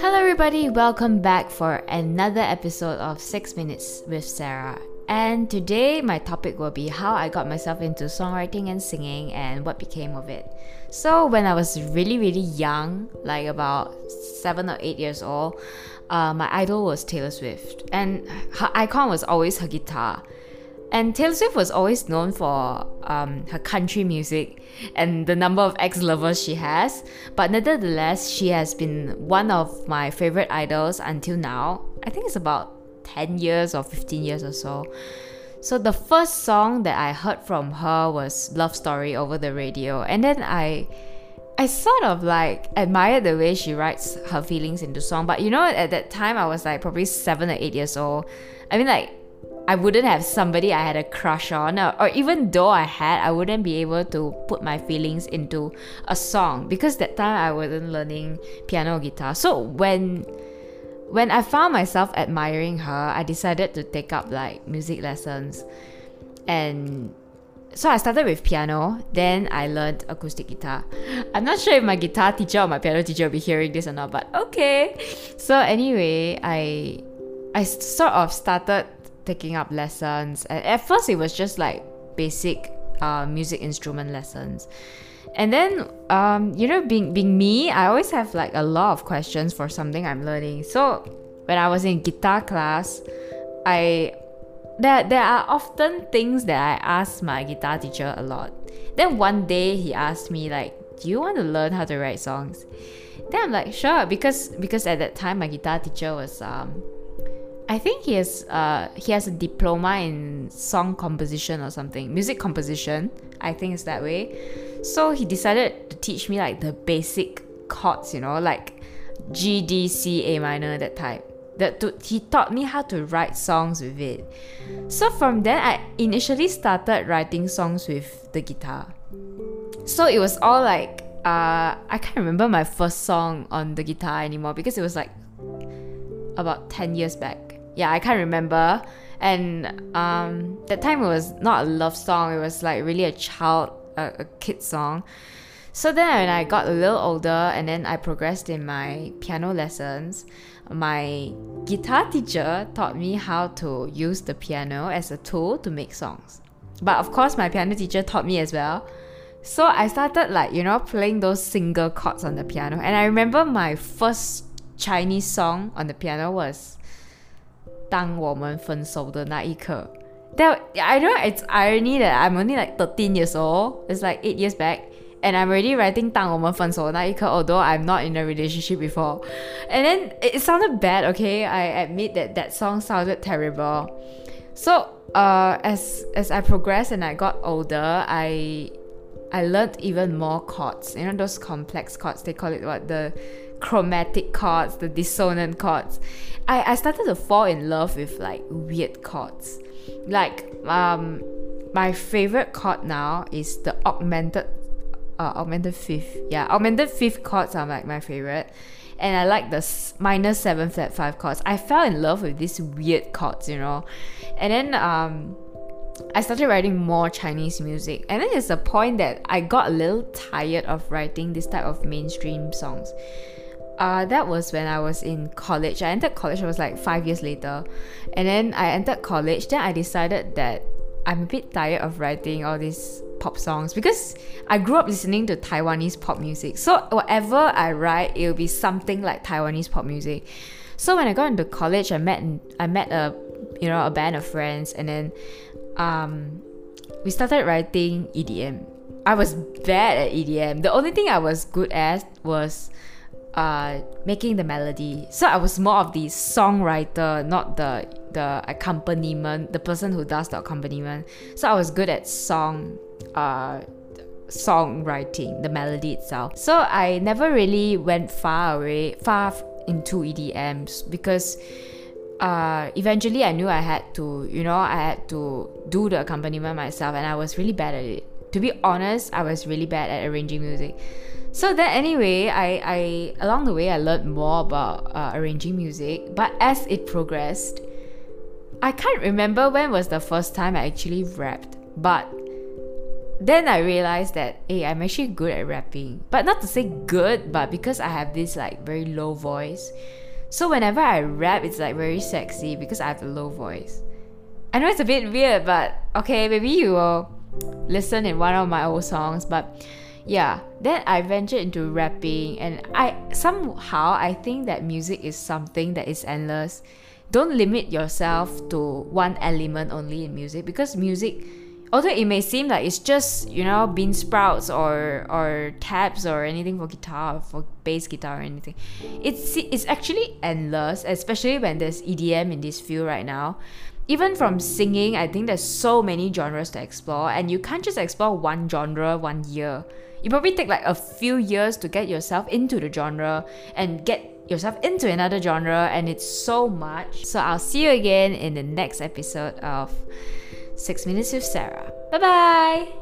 Hello, everybody, welcome back for another episode of 6 Minutes with Sarah. And today, my topic will be how I got myself into songwriting and singing and what became of it. So, when I was really, really young, like about seven or eight years old, uh, my idol was Taylor Swift, and her icon was always her guitar. And Taylor Swift was always known for um, her country music and the number of ex lovers she has, but nevertheless, she has been one of my favorite idols until now. I think it's about 10 years or 15 years or so. So, the first song that I heard from her was Love Story over the radio, and then I. I sort of like admired the way she writes her feelings into song, but you know, at that time I was like probably seven or eight years old. I mean, like I wouldn't have somebody I had a crush on, or, or, even though I had, I wouldn't be able to put my feelings into a song because that time I wasn't learning piano or guitar. So when when I found myself admiring her, I decided to take up like music lessons, and so I started with piano. Then I learned acoustic guitar. I'm not sure if my guitar teacher or my piano teacher will be hearing this or not, but okay. So anyway, I I sort of started taking up lessons. And at first, it was just like basic uh, music instrument lessons. And then, um, you know, being being me, I always have like a lot of questions for something I'm learning. So when I was in guitar class, I there there are often things that I ask my guitar teacher a lot. Then one day he asked me like, "Do you want to learn how to write songs?" Then I'm like, "Sure," because because at that time my guitar teacher was um I think he has uh he has a diploma in song composition or something, music composition. I think it's that way. So he decided to teach me like the basic chords, you know, like G, D, C, A minor, that type. That to, he taught me how to write songs with it. So from then, I initially started writing songs with the guitar. So it was all like uh, I can't remember my first song on the guitar anymore because it was like about 10 years back yeah, I can't remember. And um, that time it was not a love song. It was like really a child, a, a kid song. So then when I got a little older and then I progressed in my piano lessons, my guitar teacher taught me how to use the piano as a tool to make songs. But of course, my piano teacher taught me as well. So I started like, you know, playing those single chords on the piano. And I remember my first Chinese song on the piano was 当我们分手的那一刻。That I know it's irony that I'm only like 13 years old. It's like 8 years back. And I'm already writing 当我们分手的那一刻 although I'm not in a relationship before. And then it sounded bad, okay? I admit that that song sounded terrible. So, uh, as as I progressed and I got older, I I learned even more chords. You know those complex chords. They call it what the chromatic chords, the dissonant chords. I, I started to fall in love with like weird chords. Like um my favorite chord now is the augmented uh, augmented fifth. Yeah, augmented fifth chords are like my favorite. And I like the minor seven flat five chords. I fell in love with these weird chords, you know. And then um I started writing more Chinese music. And then it's a point that I got a little tired of writing this type of mainstream songs. Uh, that was when I was in college. I entered college, it was like five years later. And then I entered college, then I decided that I'm a bit tired of writing all these pop songs because I grew up listening to Taiwanese pop music. So whatever I write, it will be something like Taiwanese pop music. So when I got into college, I met I met a you know a band of friends, and then um, we started writing EDM. I was bad at EDM. The only thing I was good at was uh, making the melody. So I was more of the songwriter, not the the accompaniment, the person who does the accompaniment. So I was good at song uh songwriting, the melody itself. So I never really went far away far into EDMs because uh, eventually I knew I had to, you know, I had to do the accompaniment myself and I was really bad at it. To be honest, I was really bad at arranging music. So then anyway, I, I along the way I learned more about uh, arranging music. But as it progressed, I can't remember when was the first time I actually rapped. But then I realized that hey, I'm actually good at rapping. But not to say good, but because I have this like very low voice. So whenever I rap, it's like very sexy because I have a low voice. I know it's a bit weird, but okay, maybe you will listen in one of my old songs, but yeah, then I ventured into rapping and I somehow I think that music is something that is endless. Don't limit yourself to one element only in music because music although it may seem like it's just you know bean sprouts or or tabs or anything for guitar or for bass guitar or anything it's it's actually endless especially when there's edm in this field right now even from singing i think there's so many genres to explore and you can't just explore one genre one year you probably take like a few years to get yourself into the genre and get yourself into another genre and it's so much so i'll see you again in the next episode of Six Minutes with Sarah. Bye bye!